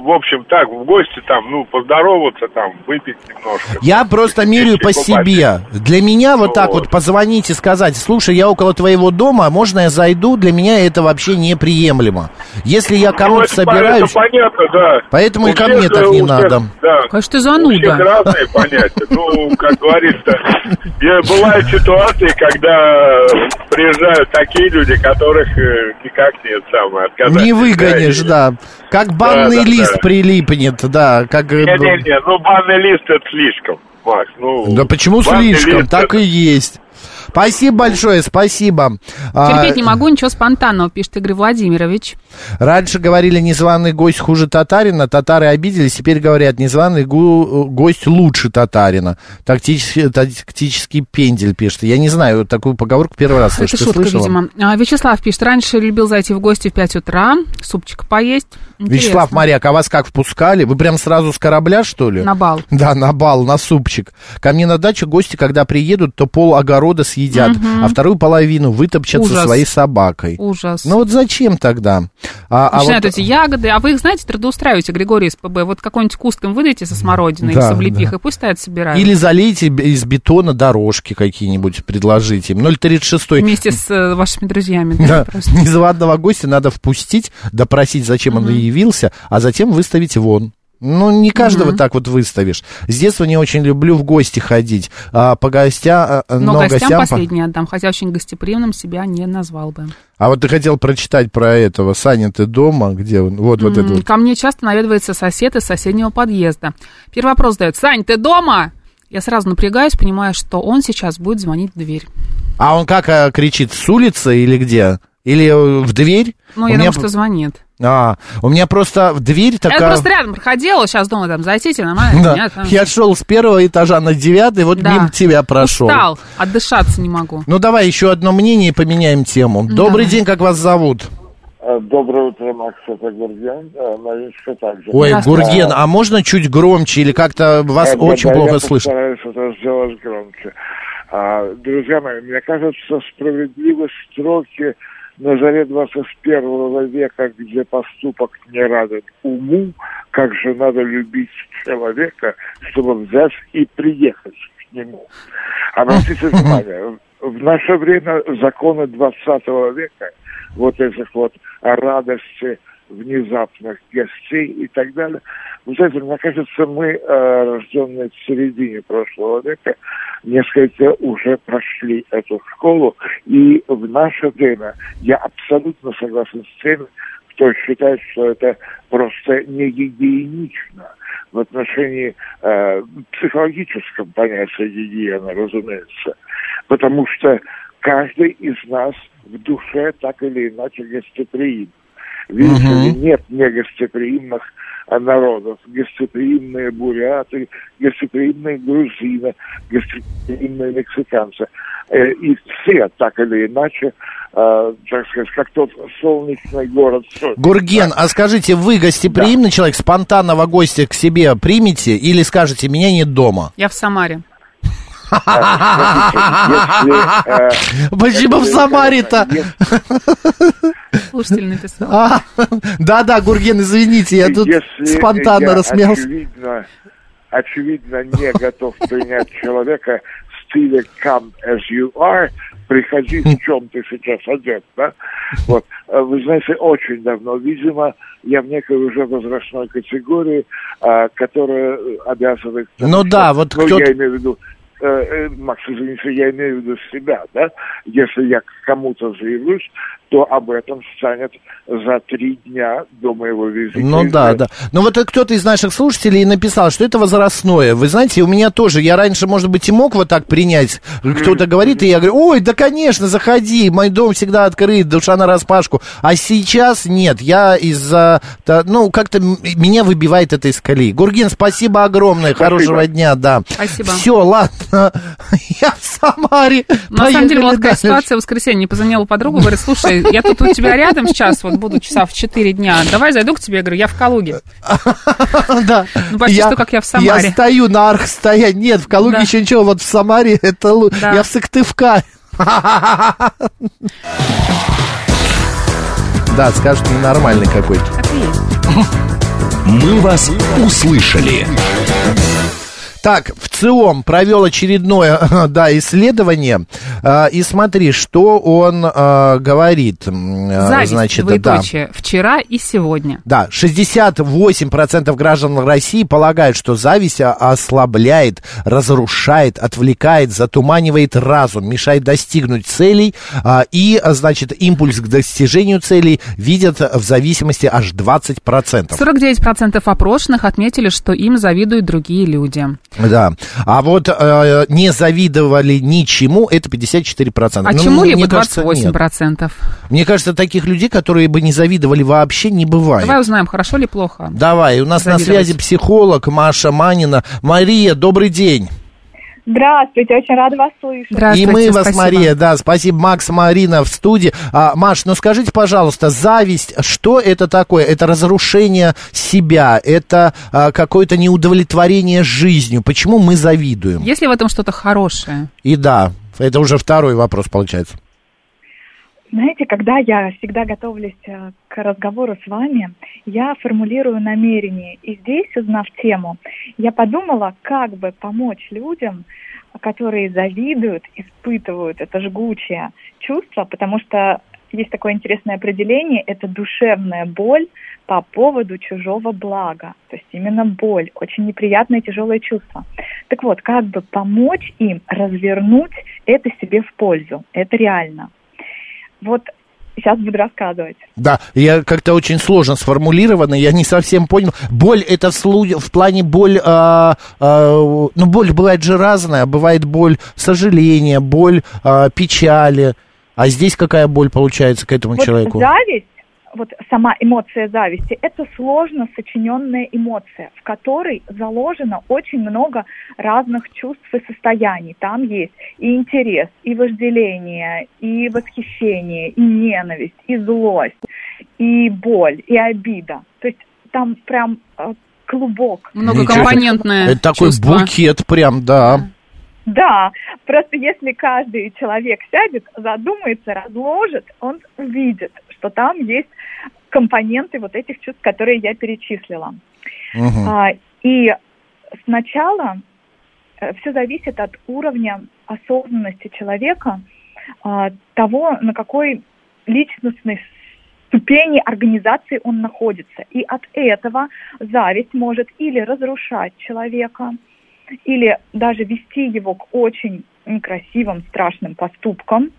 в общем так, в гости там, ну, поздороваться там, выпить немножко. Я просто меряю по себе. Для меня вот так Вот. вот позвонить и сказать, слушай, я около твоего дома, можно я зайду? Для меня это вообще неприемлемо. Если я Ну, кому-то это собираюсь, это понятно, да. Поэтому У и ко всех, мне так не всех, надо. Да. Конечно, ты У всех зануда. разные понятия. Ну, как говорится, бывают ситуации, когда приезжают такие люди, которых э, никак нет самое отказать. не выгонишь, да. Как банный да, лист да. прилипнет, да. Как, Не-не-не, ну банный лист это слишком, Макс. Ну, Да почему слишком? лист Так это- и есть. Спасибо большое, спасибо. А, Терпеть не могу, ничего спонтанного, пишет Игорь Владимирович. Раньше говорили, незваный гость хуже татарина, татары обиделись, теперь говорят, незваный гость лучше татарина. Тактический, тактический пендель пишет. Я не знаю, вот такую поговорку первый раз слышу. Это шутка, слышала? видимо. А, Вячеслав пишет, раньше любил зайти в гости в 5 утра, супчик поесть. Вячеслав Интересно. Моряк, а вас как впускали? Вы прям сразу с корабля, что ли? На бал. Да, на бал, на супчик. Ко мне на дачу гости, когда приедут, то пол огорода съедят, а вторую половину вытопчат со своей собакой. Ужас. Ну вот зачем тогда? А, а Начинают вот- эти ягоды, а вы их, знаете, трудоустраиваете, Григорий СПБ, вот какой-нибудь куст им выдайте со смородиной или Да, с облепихой, да. пусть стоят, собирают. Или залейте из бетона дорожки какие-нибудь, предложите им. 036 Вместе с э, вашими друзьями. Да, Да, просто. незваного гостя надо впустить, допросить, зачем он явился, а затем выставить вон. Ну, не каждого так вот выставишь. С детства не очень люблю в гости ходить. А по гостя, а, Но, но гостям, гостям... по- последний отдам, хотя очень гостеприимным себя не назвал бы. А вот ты хотел прочитать про этого. Саня, ты дома? Где он? Вот, вот это М, вот. Ко мне часто наведывается сосед из соседнего подъезда. Первый вопрос задает, Сань, ты дома? Я сразу напрягаюсь, понимая, что он сейчас будет звонить в дверь. А он как а, кричит, с улицы или где? Или э, в дверь? Ну, У я меня думаю, что звонит. А, у меня просто в дверь Я такая... просто рядом проходила, сейчас дома там зайдите, нормально? Да. Нет, там Я шел с первого этажа на девятый, вот Да. мимо тебя прошел. Устал, отдышаться не могу. Ну давай еще одно мнение и поменяем тему. Добрый день, как вас зовут? Э, Доброе утро, Макс, это Гурген. Э, Мариночка также. Ой. Гурген, а можно чуть громче или как-то вас Э, да, очень да, плохо я слышно? постараюсь это сделать громче. А, друзья мои, мне кажется, справедливы строки на заре 21 века, где поступок не раден уму, как же надо любить человека, чтобы взять и приехать к нему. Обратите [laughs] внимание, в наше время законы 20 века, вот этих вот радости внезапных гостей и так далее. Вы знаете, мне кажется, мы, э, рожденные в середине прошлого века, несколько уже прошли эту школу, и в наше время я абсолютно согласен с теми, кто считает, что это просто не гигиенично в отношении э, психологическом понятия гигиены, разумеется. Потому что каждый из нас в душе так или иначе гостеприим. Видите ли, нет негостеприимных народов. Гостеприимные буряты, гостеприимные грузины, гостеприимные мексиканцы. Э, И все так или иначе, э, так сказать, как тот солнечный город. Гурген, а скажите, вы гостеприимный человек, спонтанного гостя к себе примете или скажете, меня нет дома? Я в Самаре. Э, Почему в Самаре-то? Слушатель написал. А, Да-да, Гурген, извините, я тут спонтанно рассмеялся. Очевидно, очевидно, не готов принять человека в стиле come as you are, приходи в чем ты сейчас одет, да? Вот. А Вы знаете, очень давно, видимо, я в некой уже возрастной категории, а, которая обязывает... Ну да, вот ну, кто-то- я имею в виду э, э, Макс, извините, я имею в виду себя, да, если я к кому-то заявлюсь, то об этом станет за три дня до моего визита. Ну да, да. Ну вот кто-то из наших слушателей написал, что это возрастное. Вы знаете, у меня тоже, я раньше, может быть, и мог вот так принять. Кто-то говорит, и я говорю, ой, да, конечно, заходи, мой дом всегда открыт, душа на распашку. А сейчас нет, я из-за, ну, как-то меня выбивает это из колеи. Гургин, спасибо огромное, спасибо. хорошего дня, да. Спасибо. Все, ладно, [laughs] я в Самаре. На самом деле была такая ситуация в воскресенье, не позвонила подругу, говорит, слушай, я тут у тебя рядом сейчас, вот буду часа в 4 дня, давай зайду к тебе, я говорю, я в Калуге. [laughs] Да. Ну, почти что как я в Самаре. Я стою на архстоянии, нет, в Калуге еще ничего, вот в Самаре [laughs] это я в Сыктывкаре. [laughs] Да, скажут, ненормальный какой-то. Мы вас услышали. Так, в ЦИОМ провел очередное [laughs] да, исследование. Э, и смотри, что он э, говорит. Зависть, Значит, двоеточие, да. вчера и сегодня. Да, 68% граждан России полагают, что зависть ослабляет, разрушает, отвлекает, затуманивает разум, мешает достигнуть целей. Э, и, значит, импульс к достижению целей видят в зависимости аж 20%. 49% опрошенных отметили, что им завидуют другие люди. Да. А вот э, не завидовали ничему, это 54%. А ну, чему-либо 28%. Кажется, мне кажется, таких людей, которые бы не завидовали вообще, не бывает. Давай узнаем, хорошо ли плохо. Давай, у нас на связи психолог Маша Манина. Мария, добрый день. Здравствуйте, очень рада вас слышать. И мы вас, спасибо. Мария, да, спасибо, Макс, Марина в студии. А, Маш, ну скажите, пожалуйста, зависть, что это такое? Это разрушение себя, это а, какое-то неудовлетворение жизнью. Почему мы завидуем? Есть ли в этом что-то хорошее? И да, это уже второй вопрос получается. Знаете, когда я всегда готовлюсь э, к разговору с вами, я формулирую намерение. И здесь, узнав тему, я подумала, как бы помочь людям, которые завидуют, испытывают это жгучее чувство, потому что есть такое интересное определение, это душевная боль по поводу чужого блага. То есть именно боль, очень неприятное тяжелое чувство. Так вот, как бы помочь им развернуть это себе в пользу. Это реально. Вот сейчас буду рассказывать. Да, я как-то очень сложно сформулировано, я не совсем понял. Боль это в, слу... в плане боль, а, а, ну боль бывает же разная, бывает боль сожаления, боль а, печали. А здесь какая боль получается к этому вот человеку? Зависть вот сама эмоция зависти, это сложно сочиненная эмоция, в которой заложено очень много разных чувств и состояний. Там есть и интерес, и вожделение, и восхищение, и ненависть, и злость, и боль, и обида. То есть там прям э, клубок. Многокомпонентное Это такой чувство. букет прям, да. Да, просто если каждый человек сядет, задумается, разложит, он увидит, что там есть компоненты вот этих чувств, которые я перечислила. Угу. А, и сначала э, все зависит от уровня осознанности человека, а, того, на какой личностной ступени организации он находится. И от этого зависть может или разрушать человека, или даже вести его к очень некрасивым, страшным поступкам,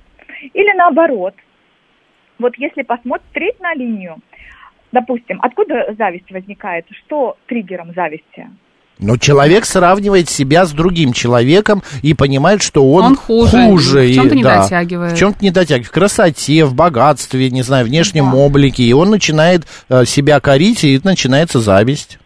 или наоборот – вот если посмотреть на линию, допустим, откуда зависть возникает? Что триггером зависти? Но человек сравнивает себя с другим человеком и понимает, что он, он хуже, хуже в чем-то и, не да, дотягивает. В чем-то не дотягивает. В красоте, в богатстве, не знаю, внешнем да. облике. И он начинает э, себя корить, и начинается зависть.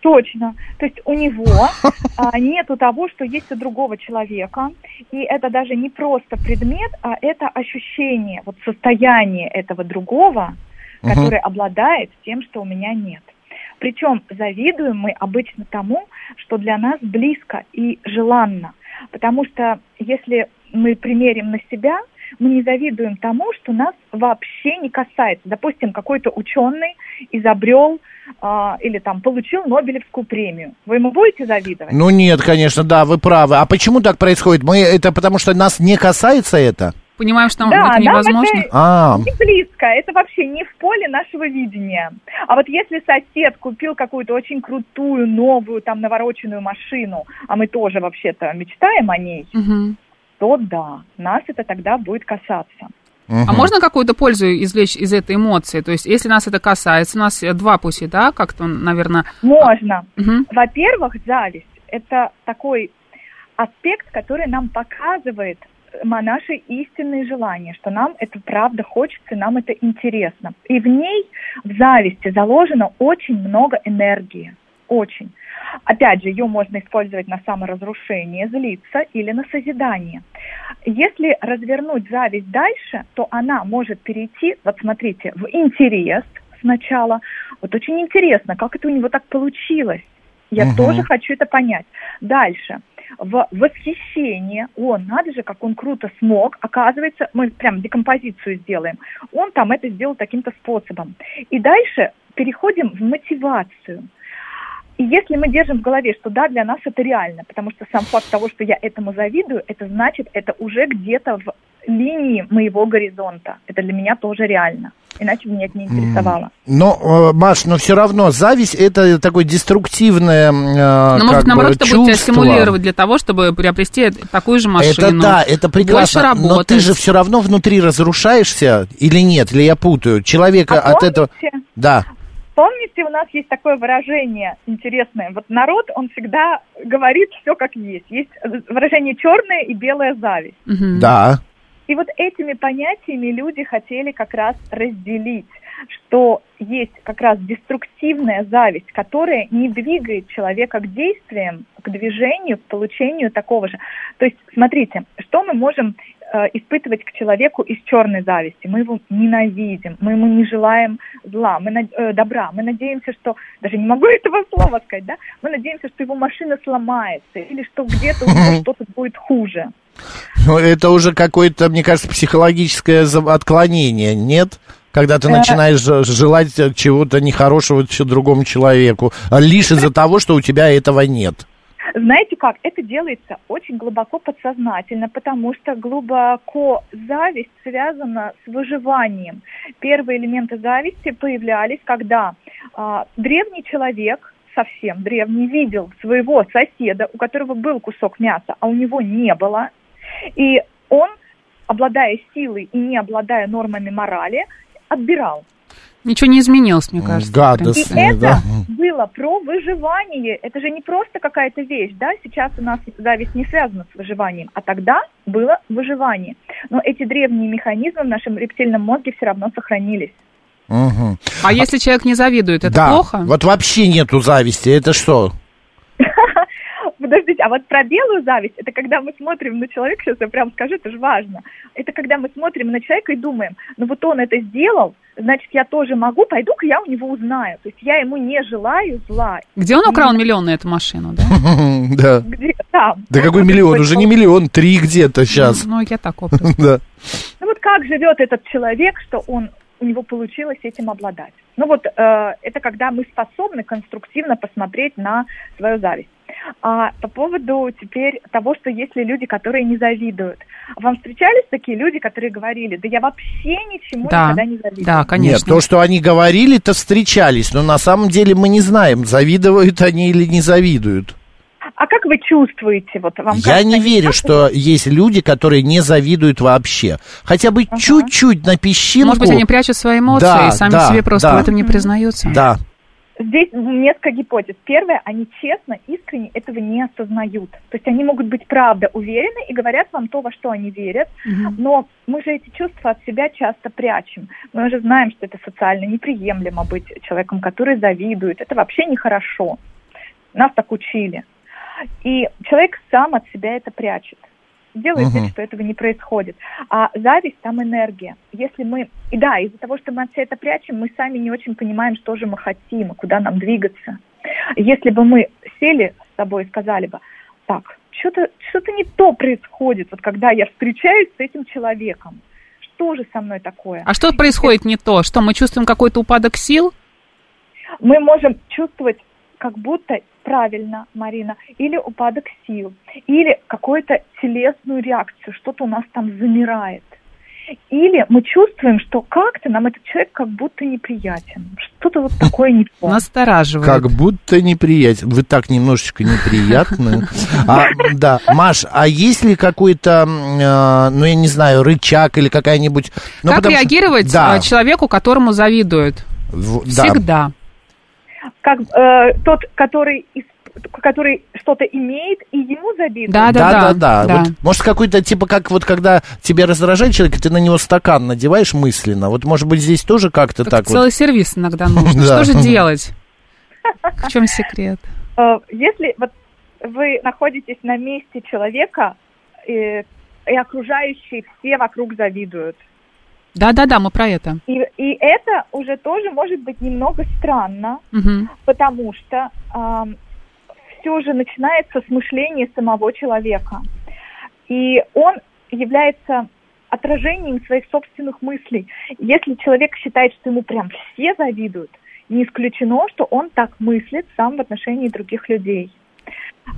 Точно. То есть у него [laughs] а, нету того, что есть у другого человека. И это даже не просто предмет, а это ощущение, вот состояние этого другого, uh который обладает тем, что у меня нет. Причем завидуем мы обычно тому, что для нас близко и желанно. Потому что если мы примерим на себя, мы не завидуем тому, что нас вообще не касается. Допустим, какой-то ученый изобрел а, или там получил Нобелевскую премию. Вы ему будете завидовать? Ну нет, конечно, да, вы правы. А почему так происходит? Мы это потому что нас не касается это? понимаем, что нам да, это невозможно? это А. не близко, это вообще не в поле нашего видения. А вот если сосед купил какую-то очень крутую, новую, там, навороченную машину, а мы тоже вообще-то мечтаем о ней, Мгм. То да, нас это тогда будет касаться. А можно какую-то пользу извлечь из этой эмоции? То есть, если нас это касается, у нас э, два пути, да, как-то, наверное... Можно. Мгм. Во-первых, зависть – это такой аспект, который нам показывает э, наши истинные желания, что нам это правда хочется, нам это интересно. И в ней, в зависти, заложено очень много энергии. Очень. Опять же, ее можно использовать на саморазрушение, злиться или на созидание. Если развернуть зависть дальше, то она может перейти, вот смотрите, в интерес сначала. Вот очень интересно, как это у него так получилось. Я Мгм. тоже хочу это понять. Дальше. В восхищение. О, надо же, как он круто смог. Оказывается, мы прям декомпозицию сделаем. Он там это сделал таким-то способом. И дальше переходим в мотивацию. И если мы держим в голове, что да, для нас это реально, потому что сам факт того, что я этому завидую, это значит, это уже где-то в линии моего горизонта. Это для меня тоже реально. Иначе меня это не интересовало. Но, э, Маш, но все равно зависть это такое деструктивное э, Но, как может, бы, наоборот, это будет тебя чувство. стимулировать для того, чтобы приобрести такую же машину. Это да, это прекрасно. Больше Но ты же все равно внутри разрушаешься или нет? Или я путаю? Человека А от этого. помните? Да. Помните, у нас есть такое выражение интересное. Вот народ, он всегда говорит все как есть. Есть выражение черное и белая зависть. Да. И вот этими понятиями люди хотели как раз разделить, что есть как раз деструктивная зависть, которая не двигает человека к действиям, к движению, к получению такого же. То есть, смотрите, что мы можем испытывать к человеку из черной зависти? Мы его ненавидим, мы ему не желаем зла, мы над- э, добра, мы надеемся, что, даже не могу [laughs] этого слова сказать, да, мы надеемся, что его машина сломается или что где-то у него [laughs] что-то будет хуже. Ну, это уже какое-то, мне кажется, психологическое отклонение, нет? Когда ты Э. начинаешь желать э, чего-то нехорошего другому человеку, лишь из-за того, что у тебя этого нет. Знаете как? Это делается очень глубоко подсознательно, потому что глубоко зависть связана с выживанием. Первые элементы зависти появлялись, когда а, древний человек, совсем древний, видел своего соседа, у которого был кусок мяса, а у него не было, и он, обладая силой и не обладая нормами морали, отбирал. Ничего не изменилось, мне кажется. принципе. И это да. было про выживание. Это же не просто какая-то вещь, да? Сейчас у нас зависть не связана с выживанием, а тогда было выживание. Но эти древние механизмы в нашем рептильном мозге все равно сохранились. Мгм. А если человек не завидует, это да. плохо? Вот вообще нету зависти. Это что? Подождите, а вот про белую зависть, это когда мы смотрим на человека, сейчас я прям скажу, это же важно. Это когда мы смотрим на человека и думаем, ну вот он это сделал, значит, я тоже могу, пойду-ка я у него узнаю. То есть я ему не желаю зла. Где он украл миллион на эту машину, да? [laughs] Да. Где там? Да какой миллион? Уже не миллион, три где-то сейчас. Ну, я так образно. [laughs] Да. Ну вот как живет этот человек, что он у него получилось этим обладать. Ну вот э, это когда мы способны конструктивно посмотреть на свою зависть. А по поводу теперь того, что есть ли люди, которые не завидуют. Вам встречались такие люди, которые говорили, да я вообще ничему Да, никогда не завидую? да, конечно. Нет, то, что они говорили-то встречались, но на самом деле мы не знаем, завидуют они или не завидуют. А как вы чувствуете? Вот вам Я кажется, не верю, что есть люди, которые не завидуют вообще. Хотя бы чуть-чуть на песчинку. Может быть, они прячут свои эмоции Да, и сами да, себе просто да. в этом не признаются. Да. Здесь несколько гипотез. Первое, они честно, искренне этого не осознают. То есть они могут быть правда уверены и говорят вам то, во что они верят, но мы же эти чувства от себя часто прячем. Мы же знаем, что это социально неприемлемо быть человеком, который завидует. Это вообще нехорошо. Нас так учили. И человек сам от себя это прячет. Делает вид, что этого не происходит. А зависть там энергия. Если мы... И да, из-за того, что мы от себя это прячем, мы сами не очень понимаем, что же мы хотим, и куда нам двигаться. Если бы мы сели с собой и сказали бы, так, что-то что не то происходит, вот когда я встречаюсь с этим человеком. Что же со мной такое? А что происходит не то? Что, мы чувствуем какой-то упадок сил? мы можем чувствовать как будто правильно, Марина, или упадок сил, или какую-то телесную реакцию, что-то у нас там замирает. или мы чувствуем, что как-то нам этот человек как будто неприятен. Что-то вот такое не то. Настораживает. Как будто неприятен. Вы так немножечко неприятны. А, да, Маш, а есть ли какой-то, э, ну, я не знаю, рычаг или какая-нибудь... Ну, как потому реагировать Да, а, человеку, которому завидуют? в- да. Как э, тот, который, который что-то имеет, и ему завидует. Да, да, да, да. да. да. Вот, может, какой-то, типа, как вот когда тебя раздражает человек, и ты на него стакан надеваешь мысленно. Вот, может быть, здесь тоже как-то Как так вот. целый сервис иногда нужно. [laughs] Что же делать? В чем секрет? Э, Если вот вы находитесь на месте человека, э, и окружающие все вокруг завидуют, Да-да-да, мы про это. и, и это уже тоже может быть немного странно, Мгм. потому что все же начинается с мышления самого человека. И он является отражением своих собственных мыслей. Если человек считает, что ему прям все завидуют, не исключено, что он так мыслит сам в отношении других людей.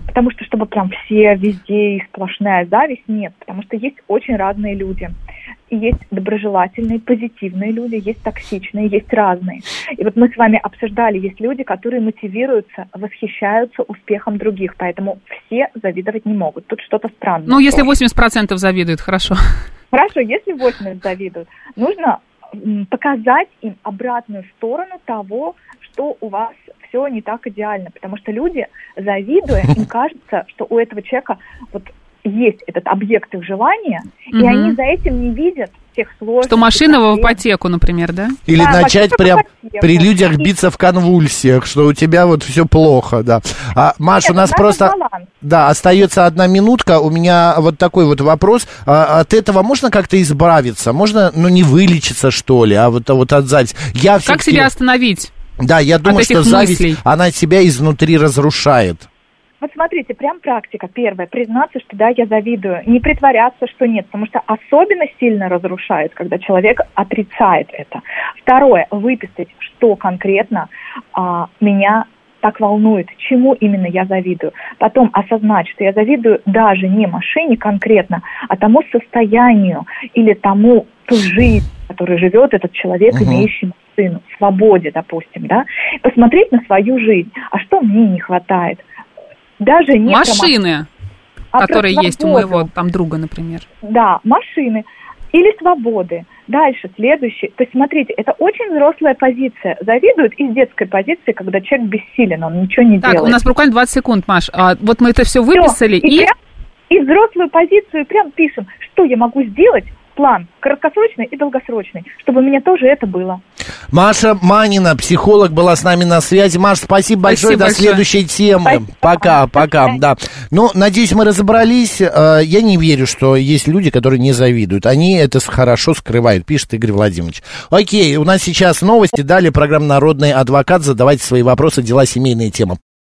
Потому что, чтобы прям все везде и сплошная зависть, нет. Потому что есть очень разные люди. И есть доброжелательные, позитивные люди, есть токсичные, есть разные. И вот мы с вами обсуждали, есть люди, которые мотивируются, восхищаются успехом других, поэтому все завидовать не могут. Тут что-то странное. Ну, если тоже. 80% завидуют, хорошо. Хорошо, если 80 завидуют, нужно показать им обратную сторону того, что у вас все не так идеально. Потому что люди, завидуя, им [laughs] кажется, что у этого человека вот есть этот объект их желания, и они за этим не видят тех сложностей. Что машина в ипотеку, например, да? Или Да, начать прям при людях биться в конвульсиях, что у тебя вот все плохо, да. А, Маш, Нет, у нас просто... баланс. Да, остается одна минутка. У меня вот такой вот вопрос. А, от этого можно как-то избавиться? Можно, ну, не вылечиться, что ли, а вот, а вот от зависти? Я Как себя остановить? Да, я думаю, что зависть, мыслей? она тебя изнутри разрушает. Вот смотрите, прям практика. Первое, признаться, что да, я завидую. Не притворяться, что нет, потому что особенно сильно разрушает, когда человек отрицает это. Второе, выписать, что конкретно а, меня так волнует, чему именно я завидую. Потом осознать, что я завидую даже не машине конкретно, а тому состоянию или тому ту жизнь, в которой живет этот человек, Мгм. имеющий машину, свободе, допустим, да, посмотреть на свою жизнь, а что мне не хватает. Даже не Машины, а которые есть у моего там друга, например. Да, машины или свободы. Дальше, следующий. То есть, смотрите, это очень взрослая позиция. Завидуют из детской позиции, когда человек бессилен, он ничего не Так, делает. у нас буквально 20 секунд, Маш. А, вот мы это все выписали и, и... прям- и взрослую позицию прям пишем, что я могу сделать, план краткосрочный и долгосрочный, чтобы у меня тоже это было. Маша Манина, психолог, была с нами на связи. Маш, спасибо большое. Спасибо До большое. следующей темы. Спасибо. Пока, пока. Да. Ну, надеюсь, мы разобрались. Э, Я не верю, что есть люди, которые не завидуют. Они это хорошо скрывают, пишет Игорь Владимирович. Окей, у нас сейчас новости. Далее программа «Народный адвокат». Задавайте свои вопросы, дела, семейные темы.